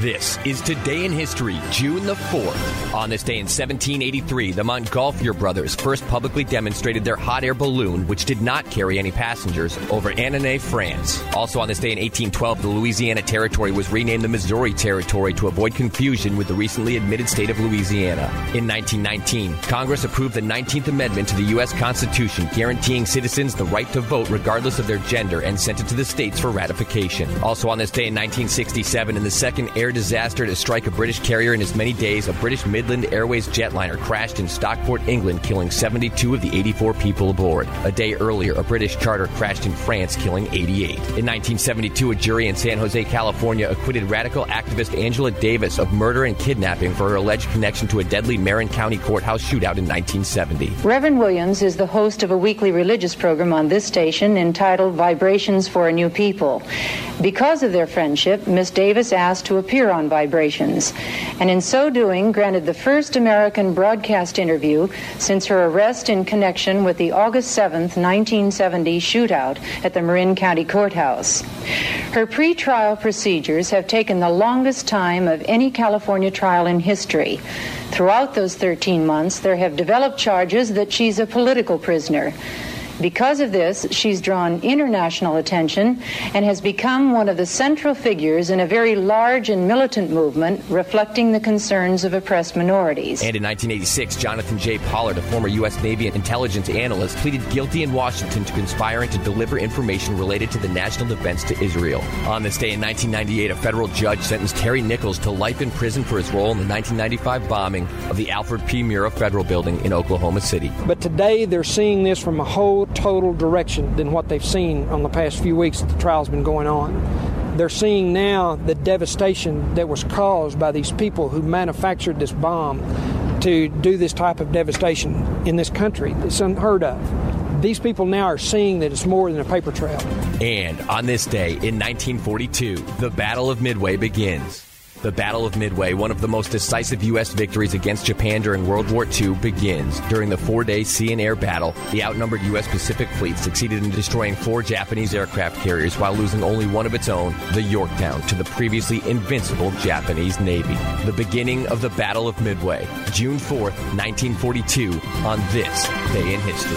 This is Today in History, June the 4th. On this day in 1783, the Montgolfier brothers first publicly demonstrated their hot air balloon, which did not carry any passengers, over Annonay, France. Also on this day in 1812, the Louisiana Territory was renamed the Missouri Territory to avoid confusion with the recently admitted state of Louisiana. In 1919, Congress approved the 19th Amendment to the U.S. Constitution, guaranteeing citizens the right to vote regardless of their gender, and sent it to the states for ratification. Also on this day in 1967, in the second air disaster to strike a British carrier in as many days, a British Midland Airways jetliner crashed in Stockport, England, killing 72 of the 84 people aboard. A day earlier, a British charter crashed in France, killing 88. In 1972, a jury in San Jose, California acquitted radical activist Angela Davis of murder and kidnapping for her alleged connection to a deadly Marin County courthouse shootout in 1970. Reverend Williams is the host of a weekly religious program on this station entitled Vibrations for a New People. Because of their friendship, Miss Davis asked to appear on Vibrations, and in so doing, granted the first American broadcast interview since her arrest in connection with the August 7, 1970 shootout at the Marin County Courthouse. Her pre-trial procedures have taken the longest time of any California trial in history. Throughout those 13 months, there have developed charges that she's a political prisoner. Because of this, she's drawn international attention and has become one of the central figures in a very large and militant movement reflecting the concerns of oppressed minorities. And in 1986, Jonathan J. Pollard, a former U.S. Navy intelligence analyst, pleaded guilty in Washington to conspiring to deliver information related to the national defense to Israel. On this day in 1998, a federal judge sentenced Terry Nichols to life in prison for his role in the 1995 bombing of the Alfred P. Murrah Federal Building in Oklahoma City. But today they're seeing this from a whole total direction than what they've seen on the past few weeks that the trial's been going on. They're seeing now the devastation that was caused by these people who manufactured this bomb to do this type of devastation in this country. It's unheard of. These people now are seeing that it's more than a paper trail. And on this day in 1942, the Battle of Midway begins. The Battle of Midway, one of the most decisive U.S. victories against Japan during World War II, begins. During the four day sea and air battle, the outnumbered U.S. Pacific Fleet succeeded in destroying four Japanese aircraft carriers while losing only one of its own, the Yorktown, to the previously invincible Japanese Navy. The beginning of the Battle of Midway, June 4th, 1942, on this day in history.